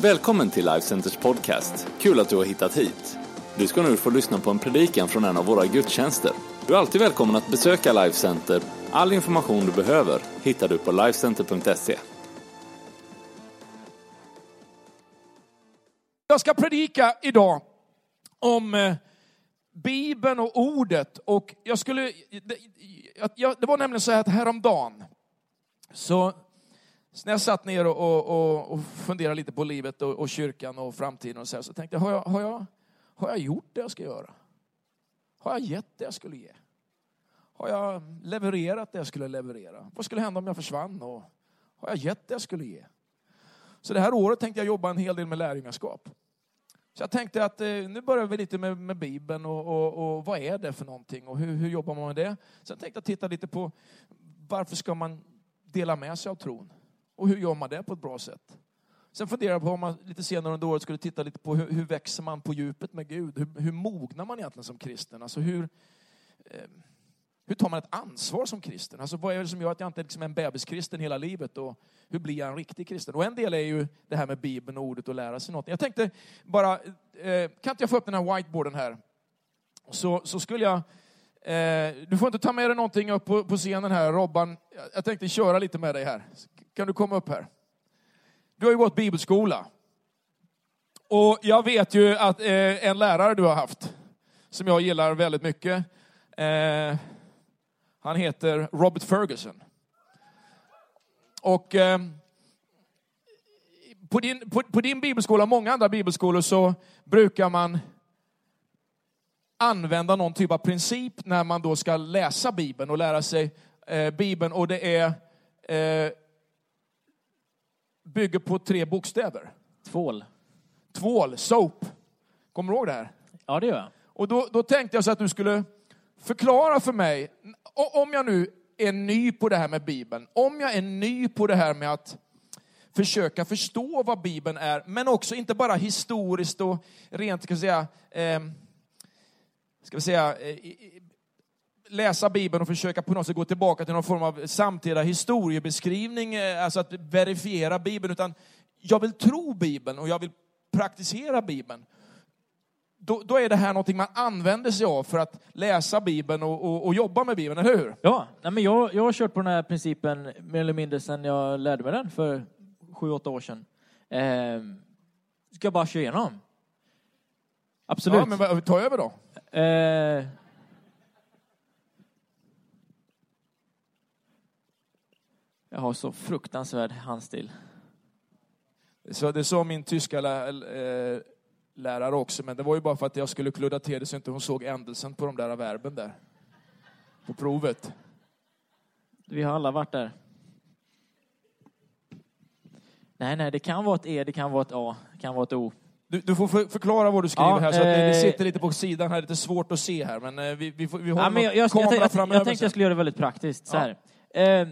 Välkommen till Life Centers podcast. Kul att du har hittat hit. Du ska nu få lyssna på en predikan från en av våra gudstjänster. Du är alltid välkommen att besöka Life Center. All information du behöver hittar du på lifecenter.se. Jag ska predika idag om eh, Bibeln och ordet. Och jag skulle, det, jag, det var nämligen så här att häromdagen, så när jag satt ner och, och, och, och funderade lite på livet och, och kyrkan och framtiden och så, här, så tänkte jag har, jag, har jag, har jag gjort det jag ska göra? Har jag gett det jag skulle ge? Har jag levererat det jag skulle leverera? Vad skulle hända om jag försvann? Och har jag gett det jag skulle ge? Så det här året tänkte jag jobba en hel del med lärjungaskap. Så jag tänkte att eh, nu börjar vi lite med, med Bibeln och, och, och, vad är det för någonting och hur, hur jobbar man med det? Sen tänkte jag titta lite på varför ska man dela med sig av tron? Och hur gör man det på ett bra sätt? Sen funderar jag på om man lite senare under året skulle titta lite på hur, hur växer man på djupet med Gud? Hur, hur mognar man egentligen som kristen? Alltså hur, eh, hur tar man ett ansvar som kristen? Alltså vad är det som gör att jag inte liksom är liksom en bebiskristen hela livet? Och hur blir jag en riktig kristen? Och en del är ju det här med Bibeln och ordet och lära sig något. Jag tänkte bara, eh, kan inte jag få upp den här whiteboarden här? Så, så skulle jag, eh, du får inte ta med dig någonting upp på, på scenen här, Robban. Jag, Jag tänkte köra lite med dig här. Kan du komma upp här? Du har ju gått bibelskola. Och jag vet ju att eh, en lärare du har haft, som jag gillar väldigt mycket, eh, han heter Robert Ferguson. Och eh, på, din, på, på, din bibelskola och många andra bibelskolor så brukar man använda någon typ av princip när man då ska läsa Bibeln och lära sig eh, Bibeln. Och det är eh, bygger på tre bokstäver. Tvål. Tvål, soap. Kommer du ihåg det här? Ja, det gör jag. Och då, då tänkte jag så att du skulle förklara för mig, om jag nu är ny på det här med Bibeln, om jag är ny på det här med att försöka förstå vad Bibeln är, men också inte bara historiskt och rent, ska vi säga, eh, ska vi säga eh, läsa Bibeln och försöka på något sätt gå tillbaka till någon form av samtida historiebeskrivning, eh, alltså att verifiera Bibeln, utan jag vill tro Bibeln och jag vill praktisera Bibeln. Då, då, är det här någonting man använder sig av för att läsa Bibeln och, och, och jobba med Bibeln, eller hur? Ja, nej men jag, jag har kört på den här principen mer eller mindre sedan jag lärde mig den för sju, åtta år sedan. Eh, ska jag bara köra igenom? Absolut. Ja, men ta över då. Eh, Jag har så fruktansvärd handstil. Så det sa min tyska eh, lärare också, men det var ju bara för att jag skulle kludda till det så inte hon såg ändelsen på de där verben där. På provet. Vi har alla varit där. Nej, nej, det kan vara ett E, det kan vara ett A, det kan vara ett O. Du, du får för, förklara vad du skriver ja, här, så att det, det sitter lite på sidan här, lite svårt att se här, men eh, vi, vi, vi har ja, men jag, jag, jag, jag, tänkte jag skulle göra det väldigt praktiskt, så här. Eh,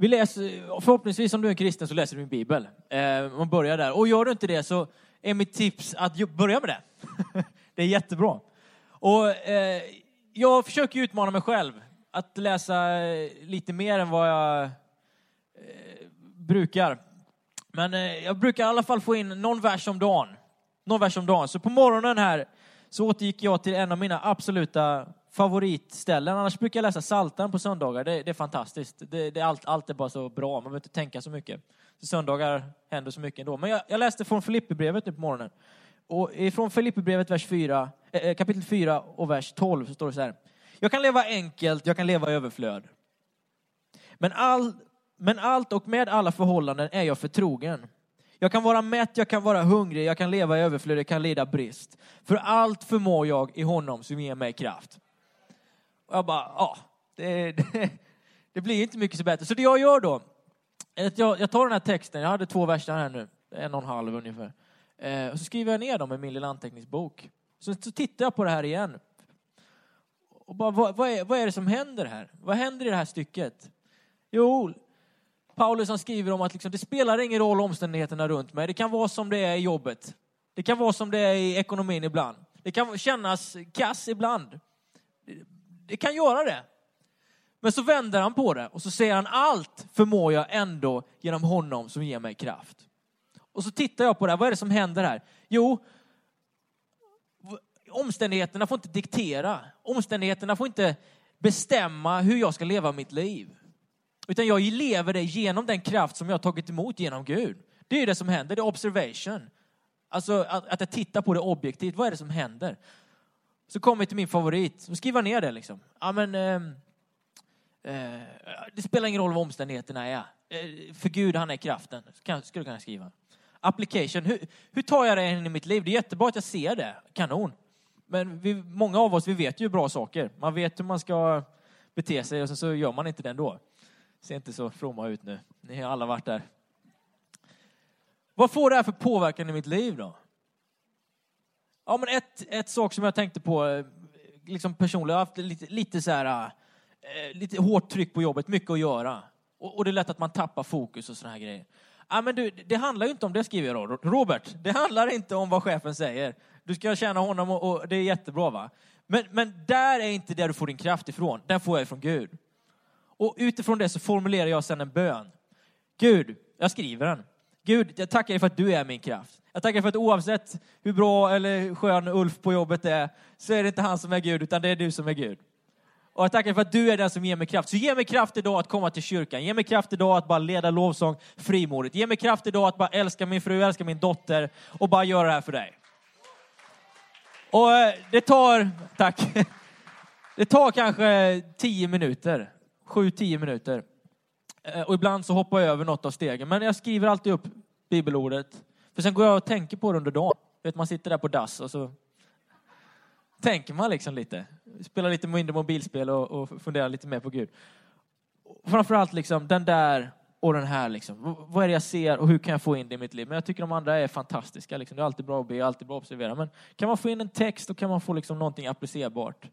vi läser, förhoppningsvis om du är en kristen så läser du din bibel. Eh, man börjar där. Och gör du inte det så är mitt tips att börja med det. det är jättebra. Och eh, jag försöker utmana mig själv att läsa eh, lite mer än vad jag eh, brukar. Men eh, jag brukar i alla fall få in någon vers om dagen. Någon vers om dagen. Så på morgonen här så återgick jag till en av mina absoluta favoritställen. Annars brukar jag läsa Saltan på söndagar. Det, det är fantastiskt. Det, det, allt, allt är bara så bra. Man behöver inte tänka så mycket. Så söndagar händer så mycket ändå. Men jag, jag läste från Filipperbrevet nu på morgonen. Och från Filipperbrevet vers 4, äh, eh, eh, kapitel 4 och vers 12 så står det så här. Jag kan leva enkelt, jag kan leva i överflöd. Men, all, men allt och med alla förhållanden är jag förtrogen. Jag kan vara mätt, jag kan vara hungrig, jag kan leva i överflöd, jag kan lida brist. För allt förmår jag i honom som ger mig kraft. Och jag bara, ja, det, det, det, blir inte mycket så bättre. Så det jag gör då, är att jag, jag tar den här texten, jag hade två verser här nu, en och en halv ungefär. Eh, och så skriver jag ner dem i min lilla anteckningsbok. Så, så tittar jag på det här igen. Och bara, vad, vad, är, vad är det som händer här? Vad händer i det här stycket? Jo, Paulus han skriver om att liksom, det spelar ingen roll omständigheterna runt mig. Det kan vara som det är i jobbet. Det kan vara som det är i ekonomin ibland. Det kan kännas kass ibland. Det kan göra det. Men så vänder han på det och så säger han allt förmår jag ändå genom honom som ger mig kraft. Och så tittar jag på det här, vad är det som händer här? Jo, omständigheterna får inte diktera. Omständigheterna får inte bestämma hur jag ska leva mitt liv. Utan jag lever det genom den kraft som jag har tagit emot genom Gud. Det är ju det som händer, det är observation. Alltså att, att jag tittar på det objektivt, vad är det som händer? Så kommer vi till min favorit, så skriver jag ner det liksom. Ja men, eh, eh, det spelar ingen roll vad omständigheterna är. Eh, för Gud, han är kraften, kan, skulle kunna skriva. Application, hur, hur tar jag det in i mitt liv? Det är jättebra att jag ser det, kanon. Men vi, många av oss, vi vet ju bra saker. Man vet hur man ska bete sig och sen så gör man inte det ändå. Ser inte så fromma ut nu. Ni har alla varit där. Vad får det här för påverkan i mitt liv då? Ja, men ett, ett sak som jag tänkte på, eh, liksom personligen, jag har haft lite, lite så här, eh, lite hårt tryck på jobbet, mycket att göra. Och, och det är lätt att man tappar fokus och såna här grejer. Ja, men du, det handlar ju inte om det, skriver jag då. Robert, det handlar inte om vad chefen säger. Du ska tjäna honom och, och det är jättebra va. Men, men där är inte där du får din kraft ifrån, den får jag ifrån Gud. Och utifrån det så formulerar jag sedan en bön. Gud, jag skriver den. Gud, jag tackar dig för att du är min kraft. Jag tackar dig för att oavsett hur bra eller skön Ulf på jobbet är, så är det inte han som är Gud, utan det är du som är Gud. Och jag tackar dig för att du är den som ger mig kraft. Så ge mig kraft idag att komma till kyrkan. Ge mig kraft idag att bara leda lovsång frimodigt. Ge mig kraft idag att bara älska min fru, älska min dotter och bara göra det här för dig. Och eh, det tar, tack, det tar kanske tio minuter, sju, tio minuter. Eh, och ibland så hoppar jag över något av stegen. Men jag skriver alltid upp bibelordet. För sen går jag och tänker på det under dagen. Vet, man sitter där på dass och så tänker man liksom lite. Spelar lite mindre mobilspel och, och funderar lite mer på Gud. Och Framförallt liksom den där och den här liksom. Vad är det jag ser och hur kan jag få in det i mitt liv? Men jag tycker de andra är fantastiska. Liksom. Det är alltid bra att be, alltid bra att observera. Men kan man få in en text och kan man få liksom någonting applicerbart.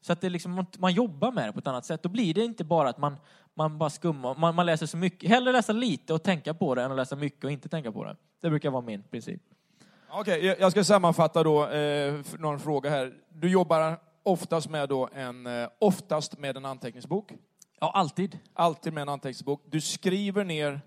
Så att det liksom, man- jobbar med det på ett annat sätt. Då blir det inte bara att man, man bara skummar, man, man läser så mycket. Hellre läsa lite och tänka på det än att läsa mycket och inte tänka på det. Det brukar vara min princip. Okej, jag- jag ska sammanfatta då eh, någon fråga här. Du jobbar oftast med då en, eh, oftast med en anteckningsbok. Ja, alltid. Alltid med en anteckningsbok. Du skriver ner,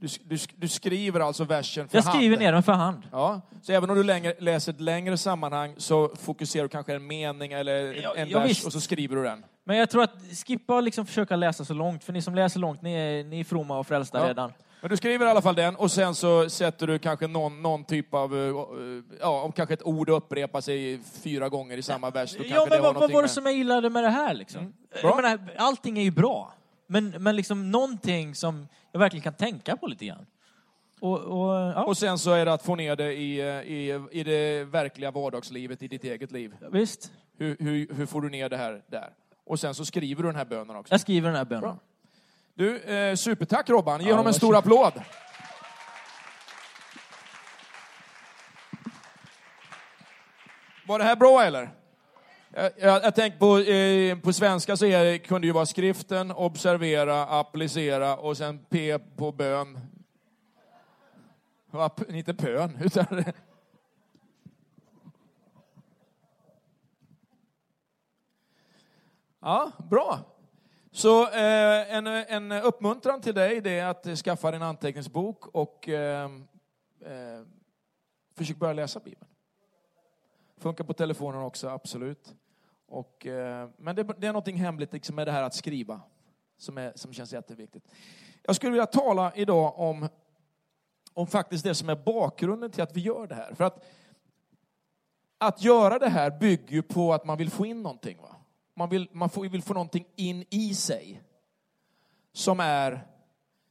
du, du, du skriver alltså versen för Jag skriver hand. ner den för hand. Ja, så även om du längre, läser ett längre sammanhang så fokuserar du kanske en mening eller Ja, en ja, vers visst. och så skriver du den. Men jag tror att skippa liksom försöka läsa så långt, för ni som läser långt, ni är, ni är fromma och frälsta Ja. redan. Men du skriver i alla fall den och sen så sätter du kanske någon, någon typ av, eh, eh, ja, om kanske ett ord upprepar sig fyra gånger i samma vers, Ja, kanske det men vad, vad var det som jag gillade med det här liksom? Jag menar, allting är ju bra. Men, men liksom någonting som jag verkligen kan tänka på lite grann. Och, och, ja, Och sen så är det att få ner det i, eh, i, i det verkliga vardagslivet, i ditt eget liv. visst. Hur, hur, hur får du ner det här där? Och sen så skriver du den här bönen också. Jag skriver den här bönen. Bra. Du, eh, supertack Robban. Ge Ja, honom en stor applåd. Var det här bra eller? Jag, jag, jag tänker på, eh, på svenska så är, det- kunde ju vara skriften, observera, applicera och sen P på bön. Va, Inte pön, utan... Ja, bra. Så eh, en, en uppmuntran till dig det är att skaffa din anteckningsbok och eh, eh, försök börja läsa Bibeln. Funkar på telefonen också, absolut. Och, eh, men det, det är någonting hemligt liksom med det här att skriva som, är, som känns jätteviktigt. Jag skulle vilja tala idag om, om faktiskt det som är bakgrunden till att vi gör det här. För att, att göra det här bygger ju på att man vill få in någonting. Va? Man, vill, man får, vill få någonting in i sig som är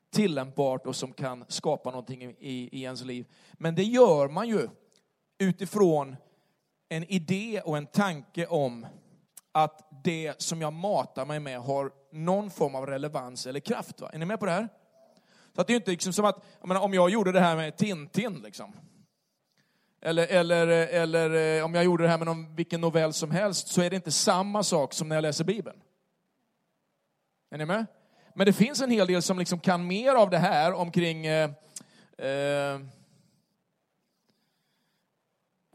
tillämpbart och som kan skapa någonting i, i ens liv. Men det gör man ju utifrån en idé och en tanke om att det som jag matar mig med har någon form av relevans eller kraft. Va? Är ni med på det här? Så att det är inte liksom som att, jag menar, om jag gjorde det här med Tintin, liksom. eller, eller, eller eh, om jag gjorde det här med någon, vilken novell som helst, så är det inte samma sak som när jag läser Bibeln. Är ni med? Men det finns en hel del som liksom kan mer av det här omkring eh, eh,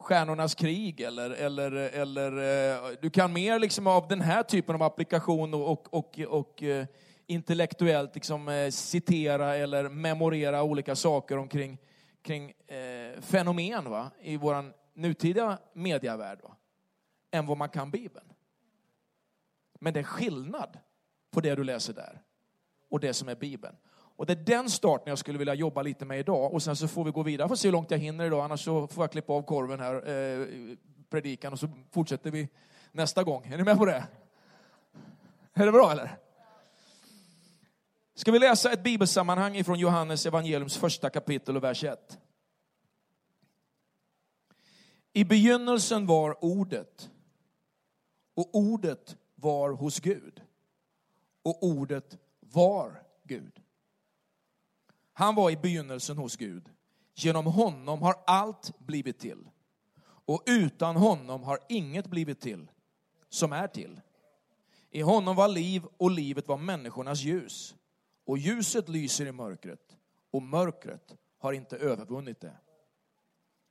Stjärnornas krig eller, eller, eller eh, du kan mer liksom av den här typen av applikation och, och, och, och eh, intellektuellt liksom, eh, citera eller memorera olika saker omkring kring, eh, fenomen va? i vår nutida medievärld, va? än vad man kan Bibeln. Men det är skillnad på det du läser där och det som är Bibeln. Och det är den starten jag skulle vilja jobba lite med idag och sen så får vi gå vidare. Jag får se hur långt jag hinner idag, annars så får jag klippa av korven här, eh, predikan och så fortsätter vi nästa gång. Är ni med på det? Är det bra eller? Ska vi läsa ett bibelsammanhang ifrån Johannes evangeliums första kapitel och vers 1. I begynnelsen var ordet och ordet var hos Gud och ordet var Gud. Han var i begynnelsen hos Gud. Genom honom har allt blivit till. Och utan honom har inget blivit till som är till. I honom var liv och livet var människornas ljus. Och ljuset lyser i mörkret och mörkret har inte övervunnit det.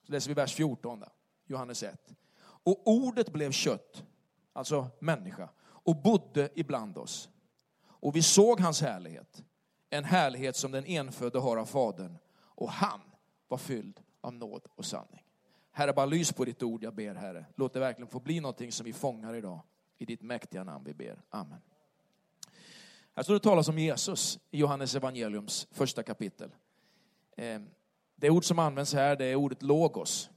Så läser vi vers 14, där, Johannes 1. Och ordet blev kött, alltså människa, och bodde ibland oss. Och vi såg hans härlighet, en härlighet som den enfödde har av Fadern. Och han var fylld av nåd och sanning. Herre, bara lys på ditt ord, jag ber Herre. Låt det verkligen få bli någonting som vi fångar idag. I ditt mäktiga namn vi ber. Amen. Här står det talas om Jesus i Johannes evangeliums första kapitel. Ehm, det ord som används här det är ordet logos.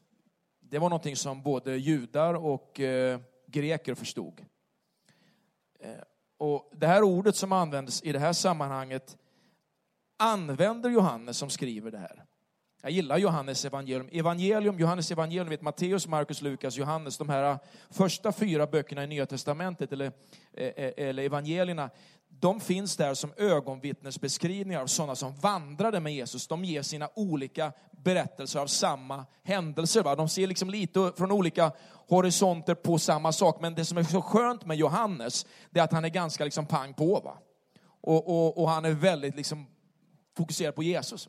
Det var någonting som både judar och eh, greker förstod. Ehm, och det här ordet som används i det här sammanhanget använder Johannes som skriver det här. Jag gillar Johannes evangelium. evangelium Johannes evangelium, vet Matteus, Markus, Lukas, Johannes, de här äh, första fyra böckerna i Nya Testamentet, eller, äh, äh, eller evangelierna, de finns där som ögonvittnesbeskrivningar av sådana som vandrade med Jesus. De ger sina olika berättelser av samma händelser. Va? De ser liksom lite från olika horisonter på samma sak. Men det som är så skönt med Johannes, det är att han är ganska liksom pang på. Va? Och, och, och han är väldigt liksom fokuserad på Jesus.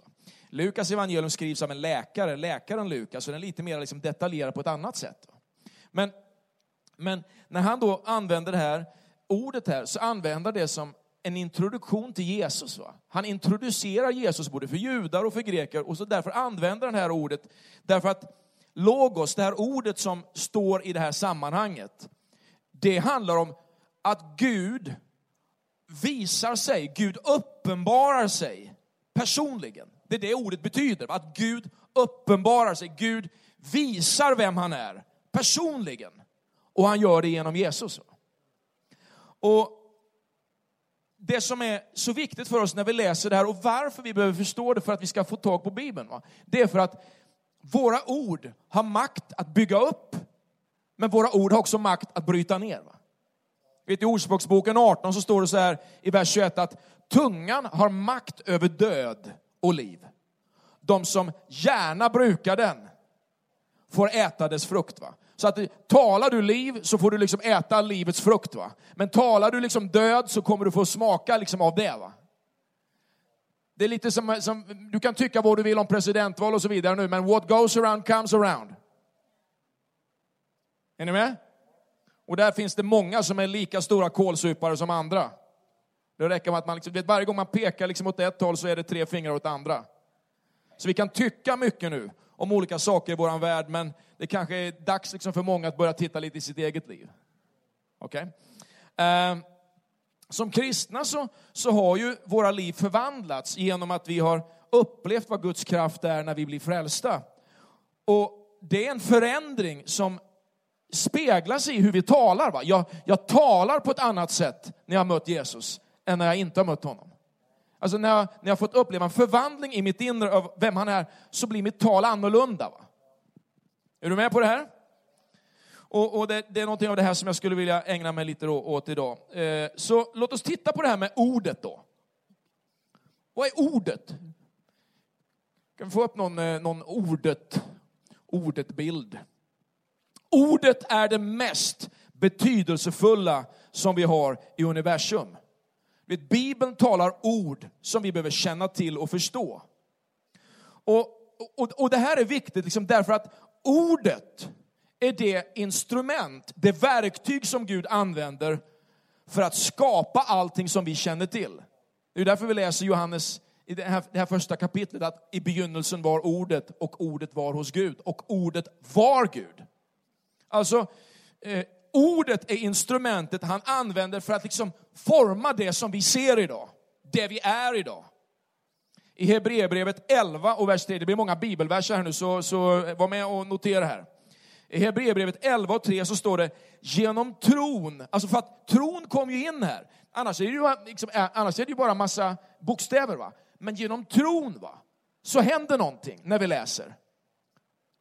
Lukas evangelium skrivs av en läkare, läkaren Lukas, så den är lite mer liksom detaljerad på ett annat sätt. Men, men när han då använder det här ordet här så använder det som en introduktion till Jesus. Va? Han introducerar Jesus både för judar och för greker och så därför använder han det här ordet. Därför att logos, det här ordet som står i det här sammanhanget, det handlar om att Gud visar sig, Gud uppenbarar sig personligen. Det är det ordet betyder, att Gud uppenbarar sig, Gud visar vem han är personligen. Och han gör det genom Jesus. Och det som är så viktigt för oss när vi läser det här och varför vi behöver förstå det för att vi ska få tag på Bibeln, va? det är för att våra ord har makt att bygga upp, men våra ord har också makt att bryta ner. Va? Vet, I Ordspråksboken 18 så står det så här i vers 21 att tungan har makt över död och liv. De som gärna brukar den får äta dess frukt. Va? Så att talar du liv så får du liksom äta livets frukt. Va? Men talar du liksom död så kommer du få smaka liksom av det. Va? Det är lite som, som, du kan tycka vad du vill om presidentval och så vidare nu, men what goes around comes around. Är ni med? Och där finns det många som är lika stora kålsupare som andra. Det räcker med att man liksom, vet, varje gång man pekar liksom åt ett håll så är det tre fingrar åt andra. Så vi kan tycka mycket nu om olika saker i vår värld, men det kanske är dags liksom för många att börja titta lite i sitt eget liv. Okay? Eh, som kristna så, så har ju våra liv förvandlats genom att vi har upplevt vad Guds kraft är när vi blir frälsta. Och det är en förändring som speglas i hur vi talar. Va? Jag, jag talar på ett annat sätt när jag har mött Jesus än när jag inte har mött honom. Alltså när jag, när jag fått uppleva en förvandling i mitt inre av vem han är, så blir mitt tal annorlunda. Va? Är du med på det här? Och, och det, det, är någonting av det här som jag skulle vilja ägna mig lite åt idag. Eh, så låt oss titta på det här med ordet då. Vad är ordet? Kan vi få upp någon, eh, någon ordet, ordet bild? Ordet är det mest betydelsefulla som vi har i universum. Vet, Bibeln talar ord som vi behöver känna till och förstå. Och, och, och det här är viktigt liksom därför att ordet är det instrument, det verktyg som Gud använder för att skapa allting som vi känner till. Det är därför vi läser Johannes i det här, det här första kapitlet att i begynnelsen var ordet och ordet var hos Gud och ordet var Gud. Alltså, eh, ordet är instrumentet han använder för att liksom forma det som vi ser idag. Det vi är idag. I Hebreerbrevet 11 och vers 3, det blir många bibelverser här nu, så, så var med och notera här. I Hebreerbrevet 11 och 3 så står det genom tron, alltså för att tron kom ju in här. Annars är det ju, liksom, annars är det ju bara massa bokstäver. va. Men genom tron va, så händer någonting när vi läser.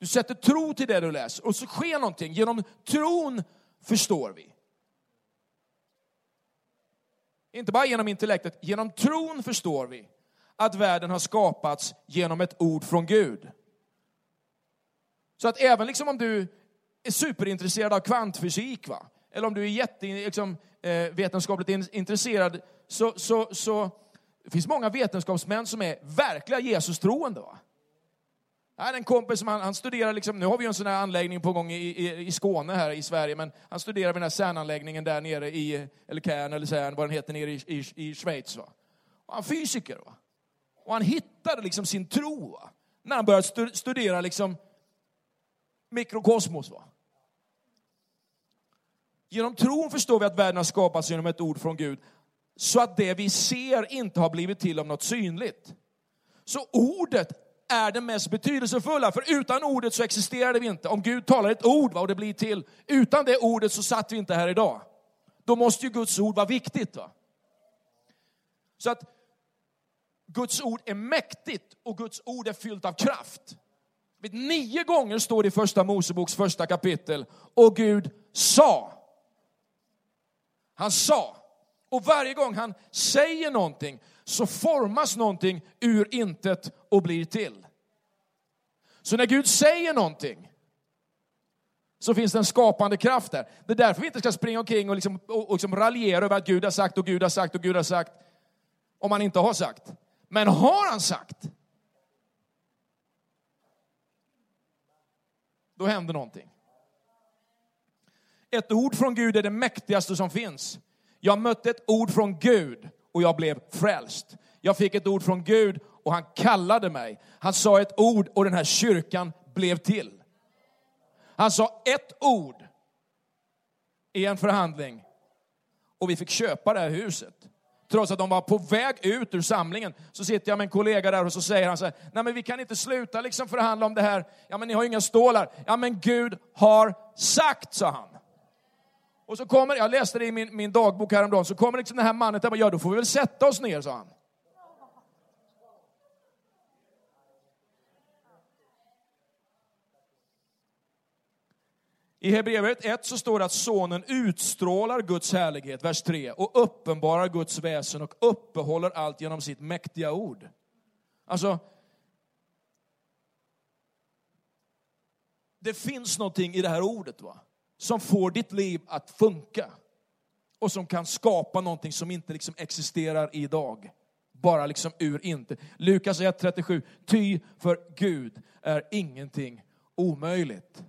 Du sätter tro till det du läser och så sker någonting. Genom tron förstår vi. Inte bara genom intellektet, genom tron förstår vi att världen har skapats genom ett ord från Gud. Så att även liksom om du är superintresserad av kvantfysik, va? eller om du är jättevetenskapligt liksom, eh, intresserad, så, så, så det finns många vetenskapsmän som är verkliga Jesus-troende. Va? Här är en kompis som han, han studerar, liksom, nu har vi ju en sån här anläggning på gång i, i, i Skåne här i Sverige, men han studerar vid den här CERN-anläggningen där nere i, eller CERN eller CERN, vad den heter, nere i, i, i Schweiz. Va? Och han är fysiker. Va? Och han hittade liksom sin tro va? när han började studera liksom mikrokosmos. Va? Genom tron förstår vi att världen har skapats genom ett ord från Gud, så att det vi ser inte har blivit till av något synligt. Så ordet är det mest betydelsefulla, för utan ordet så existerade vi inte. Om Gud talar ett ord va, och det blir till, utan det ordet så satt vi inte här idag. Då måste ju Guds ord vara viktigt. Va? Så att Guds ord är mäktigt och Guds ord är fyllt av kraft. Nio gånger står det i första Moseboks första kapitel, och Gud sa. Han sa. Och varje gång han säger någonting så formas någonting ur intet och blir till. Så när Gud säger någonting så finns det en skapande kraft där. Det är därför vi inte ska springa omkring och, liksom, och, och liksom raljera över att Gud har sagt och Gud har sagt och Gud har sagt om han inte har sagt. Men har han sagt, då händer någonting. Ett ord från Gud är det mäktigaste som finns. Jag mötte ett ord från Gud och jag blev frälst. Jag fick ett ord från Gud och han kallade mig. Han sa ett ord och den här kyrkan blev till. Han sa ett ord i en förhandling och vi fick köpa det här huset. Trots att de var på väg ut ur samlingen så sitter jag med en kollega där och så säger han så här, nej men vi kan inte sluta liksom förhandla om det här. Ja men ni har ju inga stålar. Ja men Gud har sagt, sa han. Och så kommer, jag läste det i min, min dagbok häromdagen, så kommer liksom den här mannen och ja då får vi väl sätta oss ner, sa han. I Hebreerbrevet 1 så står det att sonen utstrålar Guds härlighet, vers 3, och uppenbarar Guds väsen och uppehåller allt genom sitt mäktiga ord. Alltså, det finns någonting i det här ordet va? som får ditt liv att funka. Och som kan skapa någonting som inte liksom existerar idag. Bara liksom ur inte. Lukas 1.37, ty för Gud är ingenting omöjligt.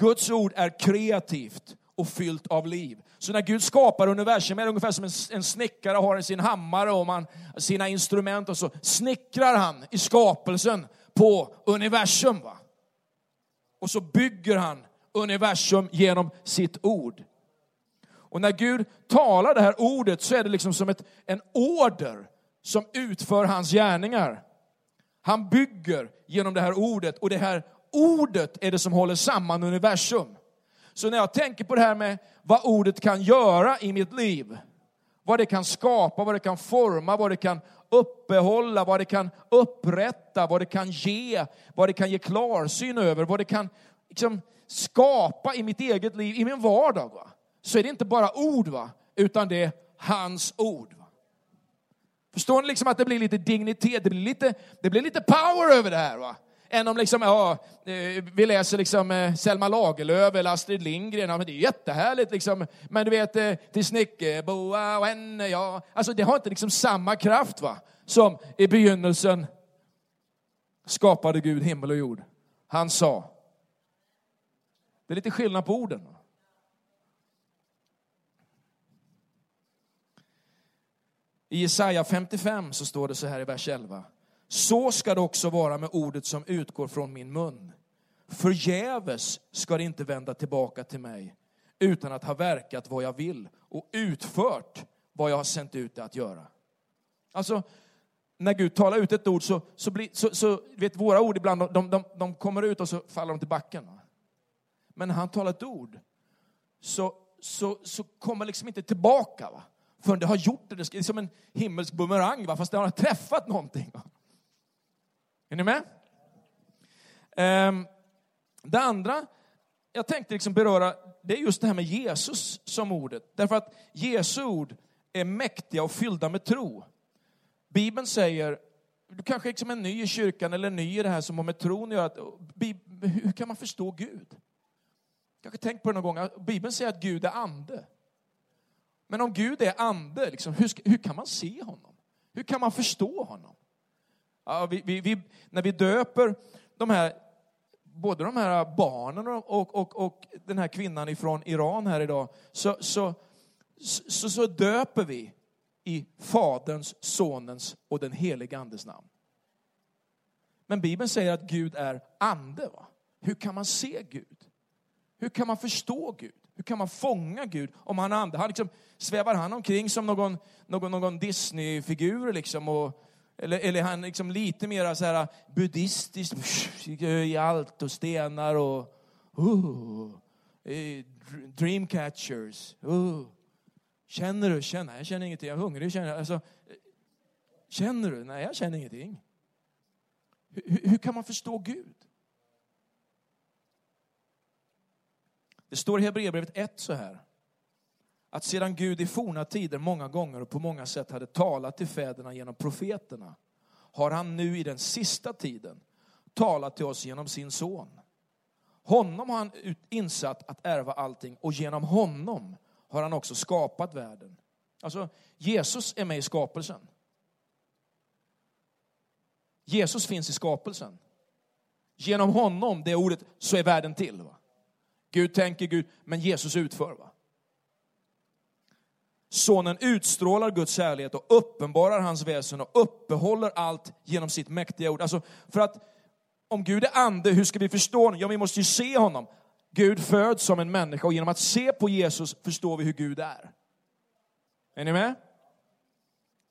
Guds ord är kreativt och fyllt av liv. Så när Gud skapar universum är det ungefär som en, en snickare har sin hammare och man, sina instrument och så snickrar han i skapelsen på universum. Va? Och så bygger han universum genom sitt ord. Och när Gud talar det här ordet så är det liksom som ett, en order som utför hans gärningar. Han bygger genom det här ordet och det här ordet är det som håller samman universum. Så när jag tänker på det här med vad ordet kan göra i mitt liv, vad det kan skapa, vad det kan forma, vad det kan uppehålla, vad det kan upprätta, vad det kan ge, vad det kan ge klarsyn över, vad det kan liksom skapa i mitt eget liv, i min vardag, va? så är det inte bara ord, va? utan det är hans ord. Va? Förstår ni liksom att det blir lite dignitet, det blir lite, det blir lite power över det här? Va? Än om liksom, ja, eh, vi läser liksom eh, Selma Lagerlöf eller Astrid Lindgren. Ja, men det är jättehärligt. Liksom. Men du vet, eh, till Snickerboa och henne, ja. Alltså det har inte liksom samma kraft va? som i begynnelsen skapade Gud himmel och jord. Han sa. Det är lite skillnad på orden. I Jesaja 55 så står det så här i vers 11. Så ska det också vara med ordet som utgår från min mun. Förgäves ska det inte vända tillbaka till mig utan att ha verkat vad jag vill och utfört vad jag har sänt ut det att göra. Alltså, när Gud talar ut ett ord så, så, blir, så, så vet våra ord ibland, de, de, de kommer ut och så faller de till backen. Men när han talar ett ord så, så, så kommer liksom inte tillbaka. Va? Förrän det har gjort det. Det är som en himmelsk bumerang, va? fast det har träffat någonting. Va? Är ni med? Um, det andra jag tänkte liksom beröra, det är just det här med Jesus som ordet. Därför att Jesu ord är mäktiga och fyllda med tro. Bibeln säger, du kanske liksom är ny i kyrkan eller ny i det här som har med tron att göra, hur kan man förstå Gud? Kanske tänkt på det någon gång, Bibeln säger att Gud är ande. Men om Gud är ande, liksom, hur, hur kan man se honom? Hur kan man förstå honom? Ja, vi, vi, vi, när vi döper de här, både de här barnen och, och, och den här kvinnan ifrån Iran här idag, så, så, så, så döper vi i Faderns, Sonens och den helige Andes namn. Men Bibeln säger att Gud är ande. Va? Hur kan man se Gud? Hur kan man förstå Gud? Hur kan man fånga Gud om han är ande? Han liksom, svävar han omkring som någon, någon, någon Disney-figur liksom och, eller, eller han liksom lite mer så här äh, buddhistiskt i allt och stenar och uh, dreamcatchers. Uh. Känner du? Känner, jag känner ingenting. Jag är hungrig. Känner, alltså, känner du? Nej, jag känner ingenting. Hur, hur kan man förstå Gud? Det står i Hebreerbrevet 1 så här. Att sedan Gud i forna tider många gånger och på många sätt hade talat till fäderna genom profeterna har han nu i den sista tiden talat till oss genom sin son. Honom har han insatt att ärva allting och genom honom har han också skapat världen. Alltså, Jesus är med i skapelsen. Jesus finns i skapelsen. Genom honom, det ordet, så är världen till. Va? Gud tänker Gud, men Jesus utför. Va? Sonen utstrålar Guds kärlek och uppenbarar hans väsen och uppehåller allt genom sitt mäktiga ord. Alltså, för att om Gud är ande, hur ska vi förstå honom? Ja, vi måste ju se honom. Gud föds som en människa och genom att se på Jesus förstår vi hur Gud är. Är ni med?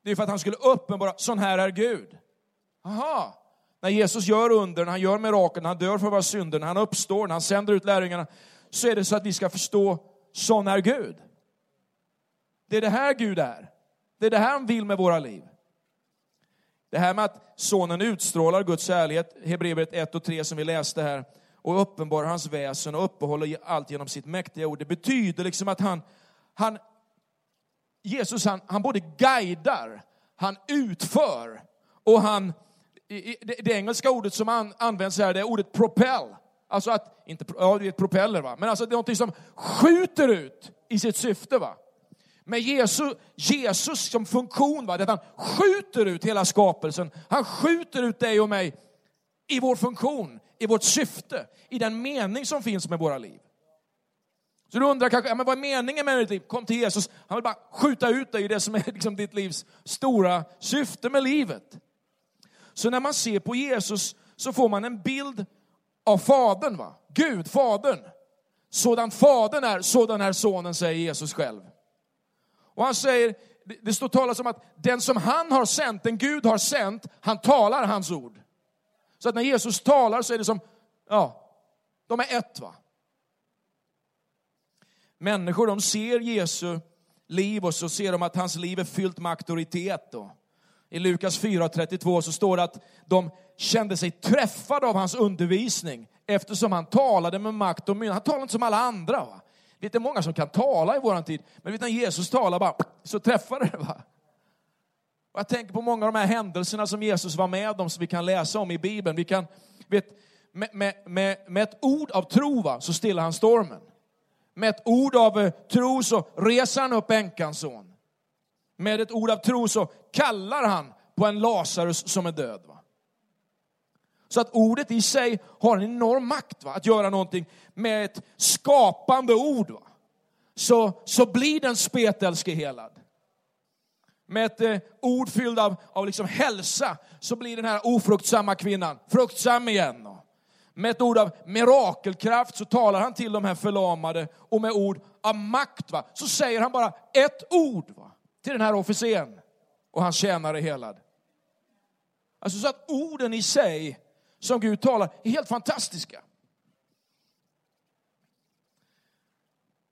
Det är för att han skulle uppenbara, sån här är Gud. Aha. När Jesus gör under, när han gör mirakel, när han dör för våra synder, när han uppstår, när han sänder ut lärjungarna, så är det så att vi ska förstå, sån är Gud. Det är det här Gud är. Det är det här han vill med våra liv. Det här med att sonen utstrålar Guds kärlek, Hebreerbrevet 1 och 3 som vi läste här, och uppenbarar hans väsen och uppehåller allt genom sitt mäktiga ord. Det betyder liksom att han, han Jesus han, han både guidar, han utför och han, det, det engelska ordet som an, används här det är ordet propel. Alltså att, inte, ja du vet propeller va, men alltså det är någonting som skjuter ut i sitt syfte va. Med Jesus, Jesus som funktion, va, att han skjuter ut hela skapelsen. Han skjuter ut dig och mig i vår funktion, i vårt syfte, i den mening som finns med våra liv. Så du undrar kanske, ja, men vad är meningen med ditt liv? Kom till Jesus, han vill bara skjuta ut dig i det som är liksom ditt livs stora syfte med livet. Så när man ser på Jesus så får man en bild av Fadern, va? Gud, Fadern. Sådan Fadern är, sådan är Sonen, säger Jesus själv. Och han säger, det står talas om att den som han har sänt, den Gud har sänt, han talar hans ord. Så att när Jesus talar så är det som, ja, de är ett va. Människor de ser Jesu liv och så ser de att hans liv är fyllt med auktoritet. Då. I Lukas 4.32 så står det att de kände sig träffade av hans undervisning eftersom han talade med makt och myndighet. Han talade inte som alla andra. Va? Det är många som kan tala i våran tid, men vet, när Jesus talar bara, så träffar det. Va? Och jag tänker på många av de här händelserna som Jesus var med om, som vi kan läsa om i Bibeln. Vi kan, vet, med, med, med, med ett ord av tro va, så stillar han stormen. Med ett ord av eh, tro så reser han upp änkans son. Med ett ord av tro så kallar han på en Lazarus som är död. Va? Så att ordet i sig har en enorm makt va? att göra någonting med ett skapande ord. Va? Så, så blir den spetälske helad. med ett eh, ord fylld av, av liksom hälsa, så blir den här ofruktsamma kvinnan fruktsam igen. Med ett ord av mirakelkraft så talar han till de här förlamade och med ord av makt va, så säger han bara ett ord va, till den här officeren och hans tjänare helad. Alltså så att orden i sig som Gud talar är helt fantastiska.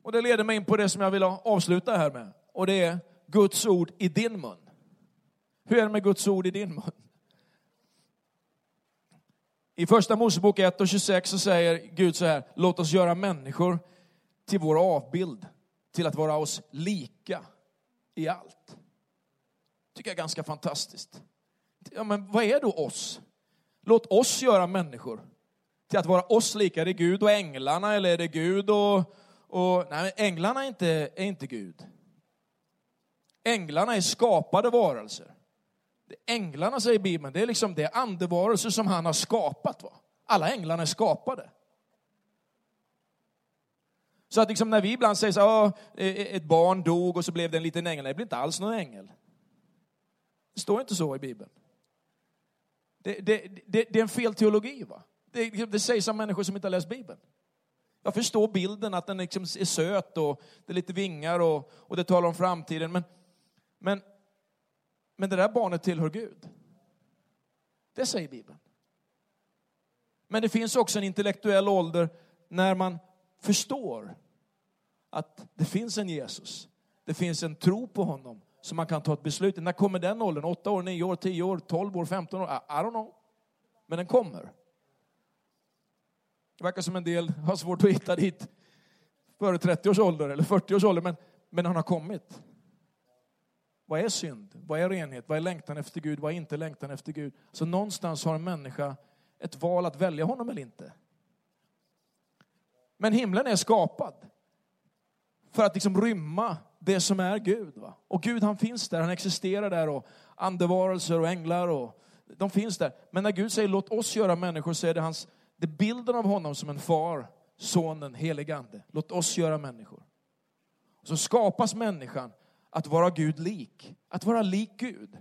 Och det leder mig in på det som jag vill avsluta här med. Och det är Guds ord i din mun. Hur är det med Guds ord i din mun? I första Mosebok 1 och 26 så säger Gud så här, låt oss göra människor till vår avbild, till att vara oss lika i allt. tycker jag är ganska fantastiskt. Ja, men vad är då oss? Låt oss göra människor till att vara oss lika. Är det Gud och änglarna eller är det Gud och... och nej, änglarna är inte, är inte Gud. Änglarna är skapade varelser. Änglarna, säger Bibeln, det är liksom det andevarelser som han har skapat. Va? Alla änglarna är skapade. Så att liksom när vi ibland säger så här, e, e, ett barn dog och så blev det en liten ängel. Det blir inte alls någon ängel. Det står inte så i Bibeln. Det, det, det, det är en fel teologi. Va? Det, liksom, det sägs av människor som inte har läst Bibeln. Jag förstår bilden att den liksom är söt och det är lite vingar och, och det talar om framtiden. Men, men, men det där barnet tillhör Gud. Det säger Bibeln. Men det finns också en intellektuell ålder när man förstår att det finns en Jesus. Det finns en tro på honom som man kan ta ett beslut i. När kommer den åldern? 8 år, 9 år, 10 år, 12 år, 15 år? I don't know. Men den kommer. Det verkar som en del har svårt att hitta dit före 30 års ålder eller 40 års ålder, men, men han har kommit. Vad är synd? Vad är renhet? Vad är längtan efter Gud? Vad är inte längtan efter Gud? Så någonstans har en människa ett val att välja honom eller inte. Men himlen är skapad för att liksom rymma det som är Gud. Va? Och Gud han finns där, han existerar där och andevarelser och änglar och de finns där. Men när Gud säger låt oss göra människor så är det, hans, det bilden av honom som en far, sonen, helig ande. Låt oss göra människor. Så skapas människan att vara Gud lik, att vara lik Gud.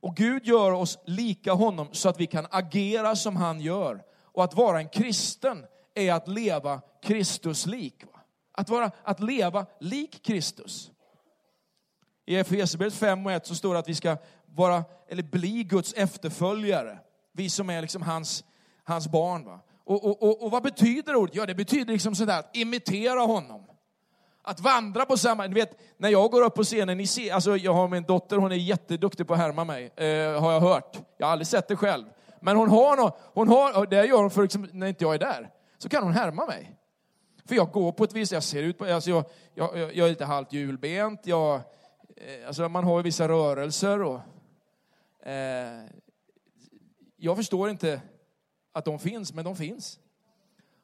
Och Gud gör oss lika honom så att vi kan agera som han gör. Och att vara en kristen är att leva Kristus lik. Att, vara, att leva lik Kristus. I Efesierbrevet 5 och 1 så står det att vi ska vara, eller bli Guds efterföljare. Vi som är liksom hans, hans barn. Va? Och, och, och, och vad betyder ordet? Ja, det betyder liksom sådär att imitera honom. Att vandra på samma... Ni vet, när jag går upp på scenen, ni ser, alltså jag har min dotter, hon är jätteduktig på att härma mig, eh, har jag hört. Jag har aldrig sett det själv. Men hon har något, hon har, det gör hon för liksom, när inte jag är där, så kan hon härma mig. För jag går på ett vis, jag ser ut på, alltså jag, jag, jag är lite halvt hjulbent, jag, eh, alltså man har ju vissa rörelser och eh, jag förstår inte att de finns, men de finns.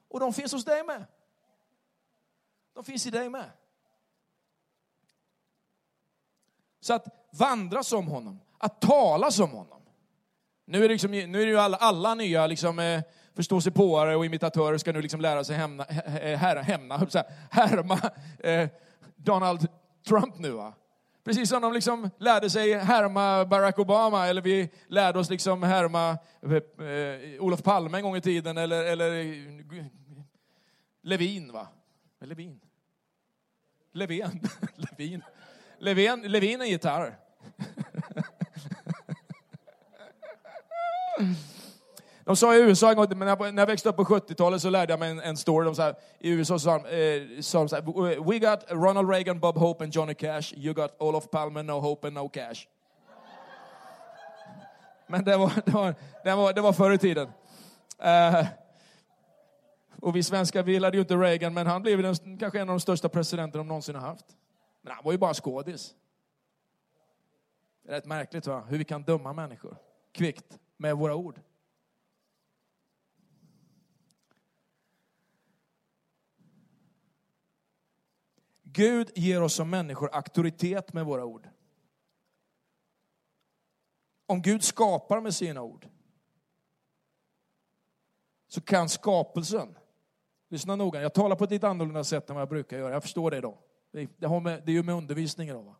Och de finns hos dig med. De finns i dig med. Så att vandra som honom, att tala som honom. Nu är det, liksom, nu är det ju alla, alla nya liksom, eh, förståsigpåare och imitatörer ska nu liksom lära sig hämna, här, hämna, härma eh, Donald Trump nu. Va? Precis som de liksom lärde sig härma Barack Obama, eller vi lärde oss liksom härma eh, eh Olof Palme en gång i tiden, eller, eller eh, Levin. Va? Levin? Levin. Levin. Levin, Levin är gitarr. De sa i USA en gång, när jag växte upp på 70-talet så lärde jag mig en, en story. De sa, I USA sa de, eh, sa de så här, We got Ronald Reagan, Bob Hope and Johnny Cash. You got Olof Palme, no hope and no cash. Men det var, det var, det var, det var förr i tiden. Uh, och vi svenskar vi gillade ju inte Reagan, men han blev den, kanske en av de största presidenterna de någonsin har haft. Men han var ju bara skådis. Det är rätt märkligt va? hur vi kan döma människor kvickt med våra ord. Gud ger oss som människor auktoritet med våra ord. Om Gud skapar med sina ord så kan skapelsen, lyssna noga, jag talar på ett lite annorlunda sätt än vad jag brukar göra, jag förstår det då. Det, har med, det är ju med undervisningen då.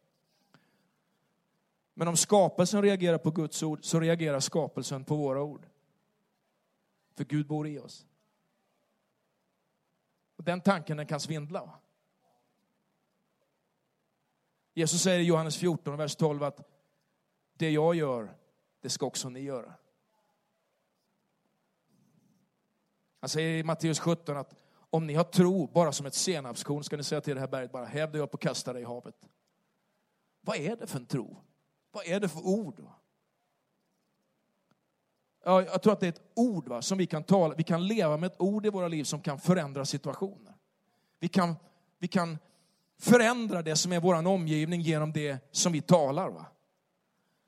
Men om skapelsen reagerar på Guds ord så reagerar skapelsen på våra ord. För Gud bor i oss. Och den tanken den kan svindla. Va? Jesus säger i Johannes 14, vers 12 att det jag gör, det ska också ni göra. Han säger i Matteus 17 att om ni har tro bara som ett senapskorn ska ni säga till det här berget bara häv dig upp och kasta dig i havet. Vad är det för en tro? Vad är det för ord? Ja, jag tror att det är ett ord va, som vi kan tala. Vi kan leva med ett ord i våra liv som kan förändra situationer. Vi kan, vi kan förändra det som är vår omgivning genom det som vi talar. Va?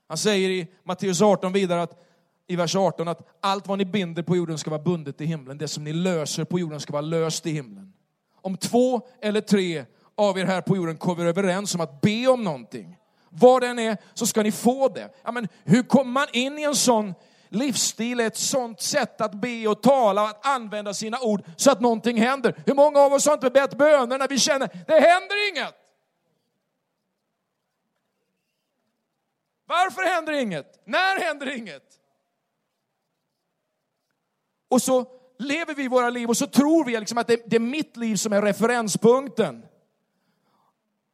Han säger i Matteus 18 vidare att i vers 18 att allt vad ni binder på jorden ska vara bundet i himlen. Det som ni löser på jorden ska vara löst i himlen. Om två eller tre av er här på jorden kommer överens om att be om någonting, vad den är, så ska ni få det. Ja, men hur kommer man in i en sån livsstil, är ett sånt sätt att be och tala, att använda sina ord så att någonting händer? Hur många av oss har inte bett böner när vi känner, det händer inget? Varför händer inget? När händer inget? Och så lever vi våra liv och så tror vi liksom att det, det är mitt liv som är referenspunkten.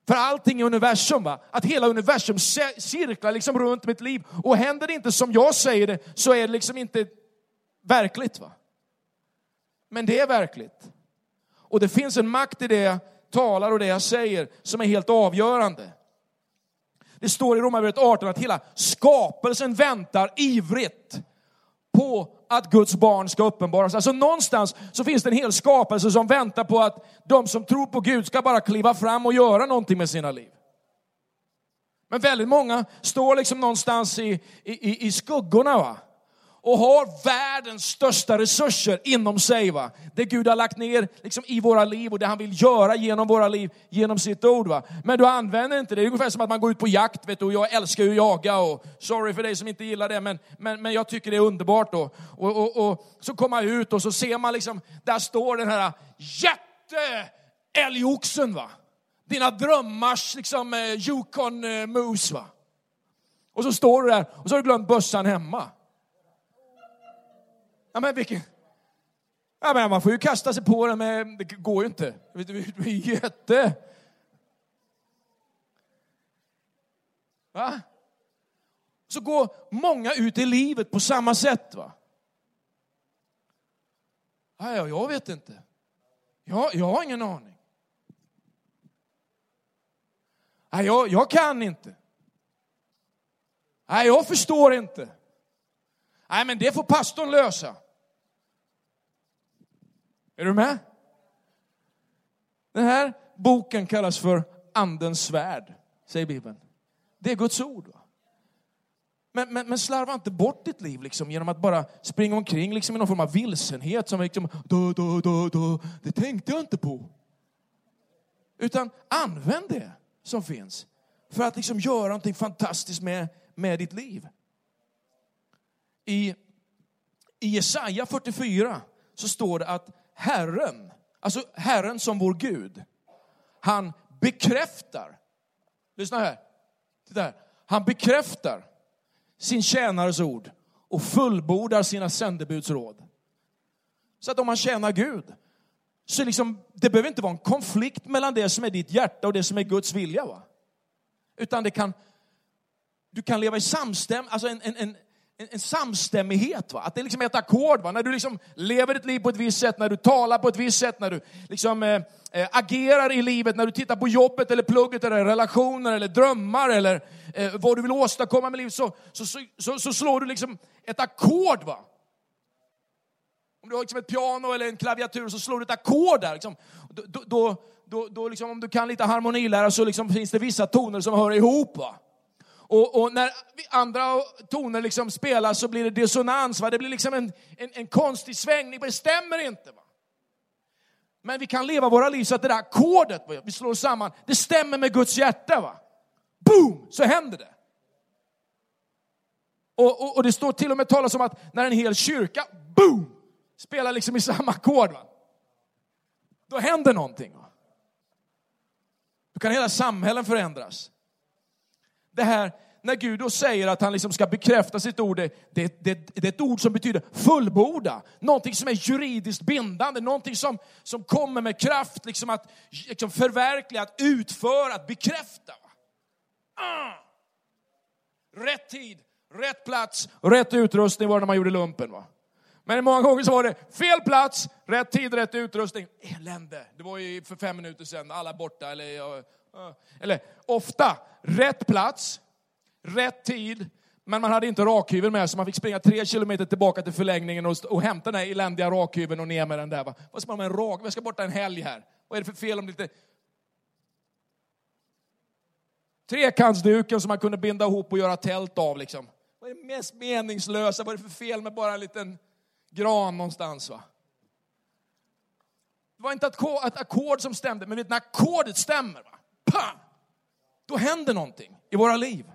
För allting i universum, va? att hela universum cirklar liksom runt mitt liv. Och händer det inte som jag säger det så är det liksom inte verkligt. va? Men det är verkligt. Och det finns en makt i det jag talar och det jag säger som är helt avgörande. Det står i Romarbrevet 18 att hela skapelsen väntar ivrigt på att Guds barn ska uppenbaras. Alltså någonstans så finns det en hel skapelse som väntar på att de som tror på Gud ska bara kliva fram och göra någonting med sina liv. Men väldigt många står liksom någonstans i, i, i skuggorna. Va? Och har världens största resurser inom sig. Va? Det Gud har lagt ner liksom, i våra liv och det han vill göra genom våra liv, genom sitt ord. Va? Men du använder inte det. Det är ungefär som att man går ut på jakt, vet du, och jag älskar ju att jaga. Och sorry för dig som inte gillar det, men, men, men jag tycker det är underbart. Då. Och, och, och så kommer man ut och så ser man liksom, där står den här jätte-älgoxen. Va? Dina drömmars liksom, eh, Yukon-moose. Eh, va? Och så står du där och så har du glömt bössan hemma. Ja, men vilken... Ja, men man får ju kasta sig på den, men det går ju inte. Det är jätte... Va? Så går många ut i livet på samma sätt. va? Ja, ja, jag vet inte. Jag, jag har ingen aning. Nej, jag, jag kan inte. Nej, jag förstår inte. Nej, men det får pastorn lösa. Är du med? Den här boken kallas för Andens svärd, säger Bibeln. Det är Guds ord. Men, men, men, slarva inte bort ditt liv liksom, genom att bara springa omkring liksom, i någon form av vilsenhet. Som liksom, då, då, då, då. Det tänkte jag inte på. Utan använd det som finns för att liksom göra någonting fantastiskt med, med ditt liv. I, I Jesaja 44 så står det att Herren, alltså Herren som vår Gud, han bekräftar, lyssna här, titta här, han bekräftar sin tjänares ord och fullbordar sina sändebuds råd. Så att om man tjänar Gud, så liksom, det behöver inte vara en konflikt mellan det som är ditt hjärta och det som är Guds vilja. Va? Utan det kan, du kan leva i samstäm, alltså en, en, en, en, en samstämmighet. Va? Att det liksom ett ackord. Va? När du liksom lever ditt liv på ett visst sätt, när du talar på ett visst sätt, när du liksom, eh, eh, agerar i livet, när du tittar på jobbet eller plugget eller relationer eller drömmar eller eh, vad du vill åstadkomma med livet så, så, så, så, så slår du liksom ett ackord. Va? Om du har liksom ett piano eller en klaviatur så slår du ett ackord där. Liksom. Då, då, då, då liksom, om du kan lite harmonilära så liksom finns det vissa toner som hör ihop. Va? Och, och, när andra toner liksom spelas så blir det dissonans. Va? Det blir liksom en, en, en konstig svängning, det stämmer inte. Va? Men vi kan leva våra liv så att det där ackordet vi slår samman, det stämmer med Guds hjärta. Va? Boom, så händer det. Och, och, och det står till och med talas om att när en hel kyrka, boom, spelar liksom i samma ackord. Då händer någonting. Va? Då kan hela samhällen förändras det här när Gud då säger att han liksom ska bekräfta sitt ord, det, det, det, det är ett ord som betyder fullborda. Någonting som är juridiskt bindande, någonting som, som kommer med kraft liksom att liksom förverkliga, att utföra, att bekräfta. Ah. Rätt tid, rätt plats, rätt utrustning var det när man gjorde lumpen. Va? Men många gånger så var det fel plats, rätt tid, rätt utrustning. Elände. Det var ju för fem minuter sedan, alla borta. Eller, eller ofta, rätt plats, rätt tid, men man hade inte rakhyveln med så man fick springa tre kilometer tillbaka till förlängningen och, och hämta den här eländiga rakhyveln och ner med den där. Va? Vad ska man med en rak? Jag ska borta en helg här. Vad är det för fel om lite Trekantsduken som man kunde binda ihop och göra tält av. Liksom. Vad är det mest meningslösa? Vad är det för fel med bara en liten gran någonstans? Va? Det var inte ett ackord som stämde, men vet, när ackordet stämmer, va? Pang! då händer någonting i våra liv.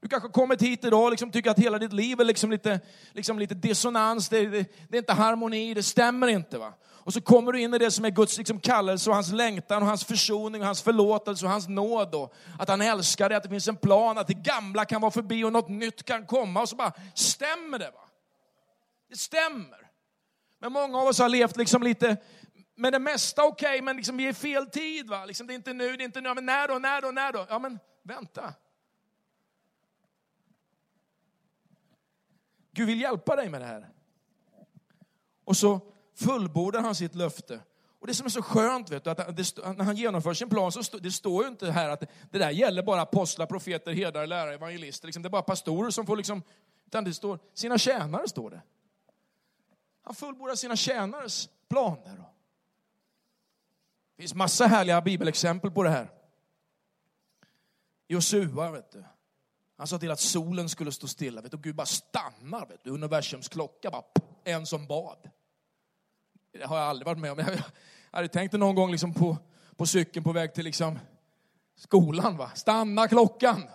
Du kanske kommit hit idag och liksom tycker att hela ditt liv är liksom lite, liksom lite dissonans, det, det, det, är inte harmoni, det stämmer inte. va. Och så kommer du in i det som är Guds liksom kallelse och hans längtan och hans försoning och hans förlåtelse och hans nåd. Och att han älskar dig, att det finns en plan, att det gamla kan vara förbi och något nytt kan komma. Och så bara, stämmer det? va? Det stämmer. Men många av oss har levt liksom lite med det mesta okej, okay, men liksom vi är i fel tid. Va? Liksom det är inte nu, det är inte nu. Men när då, när då, när då? Ja, men vänta. Gud vill hjälpa dig med det här. Och så fullbordar han sitt löfte. Och det som är så skönt, vet du, att det, när han genomför sin plan, så stå, det står ju inte här att det där gäller bara apostlar, profeter, herdar, lärare, evangelister. Liksom, det är bara pastorer som får liksom, utan det står, sina tjänare står det. Han fullbordar sina tjänares planer. Det finns massa härliga bibelexempel på det här. Josua, vet du. Han sa till att solen skulle stå stilla. Vet du, och Gud bara stannar. Vet du. Universums klocka bara, en som bad. Det har jag aldrig varit med om. Jag hade tänkt det någon gång liksom på, på cykeln på väg till liksom skolan. Va? Stanna klockan!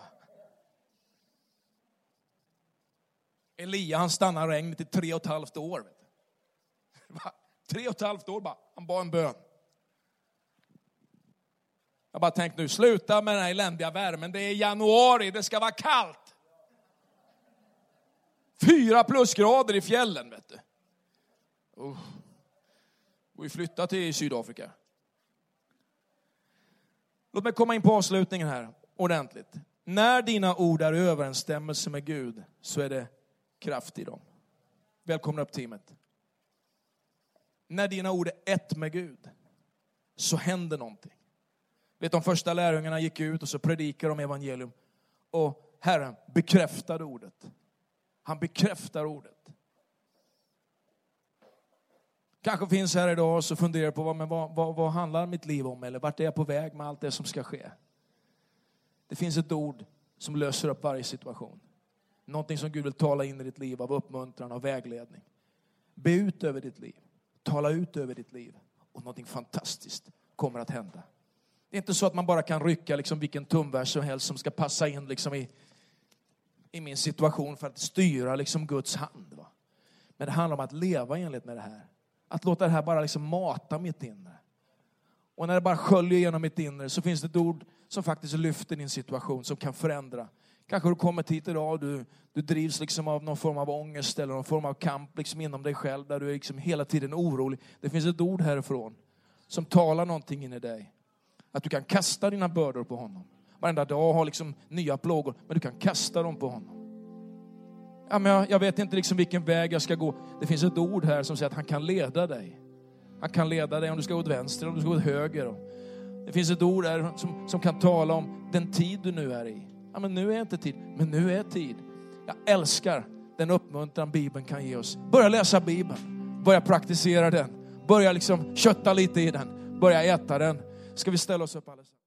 Elia han stannar regnet i tre och ett halvt år. Vet du. Tre och ett halvt år bara, han bad en bön. Jag bara tänkt nu, sluta med den här eländiga värmen. Det är januari, det ska vara kallt. Fyra plusgrader i fjällen, vet du. Oh. Och vi flyttar till Sydafrika. Låt mig komma in på avslutningen här ordentligt. När dina ord är i överensstämmelse med Gud så är det kraft i dem. Välkomna upp teamet. När dina ord är ett med Gud så händer någonting. Vet de första lärjungarna gick ut och så predikade de evangelium. Och Herren bekräftade ordet. Han bekräftar ordet. Kanske finns här idag och så funderar på vad, men vad, vad, vad handlar mitt liv om? Eller vart är jag på väg med allt det som ska ske? Det finns ett ord som löser upp varje situation. Någonting som Gud vill tala in i ditt liv av uppmuntran och vägledning. Be ut över ditt liv. Tala ut över ditt liv. Och någonting fantastiskt kommer att hända. Det är inte så att man bara kan rycka liksom vilken tumvers som helst som ska passa in liksom i, i min situation för att styra liksom Guds hand. Va? Men det handlar om att leva enligt med det här. Att låta det här bara liksom mata mitt inre. Och när det bara sköljer genom mitt inre så finns det ett ord som faktiskt lyfter din situation, som kan förändra. Kanske du kommit hit idag och du, du drivs liksom av någon form av ångest eller någon form av kamp liksom inom dig själv där du är liksom hela tiden orolig. Det finns ett ord härifrån som talar någonting in i dig. Att du kan kasta dina bördor på honom. Varenda dag har liksom nya plågor, men du kan kasta dem på honom. Ja, men jag, jag vet inte liksom vilken väg jag ska gå. Det finns ett ord här som säger att han kan leda dig. Han kan leda dig om du ska gå åt vänster eller om du ska gå åt höger. Det finns ett ord här som, som kan tala om den tid du nu är i. Ja, men nu är inte tid, men nu är tid. Jag älskar den uppmuntran Bibeln kan ge oss. Börja läsa Bibeln, börja praktisera den, börja liksom kötta lite i den, börja äta den. Ska vi ställa oss upp allesammans?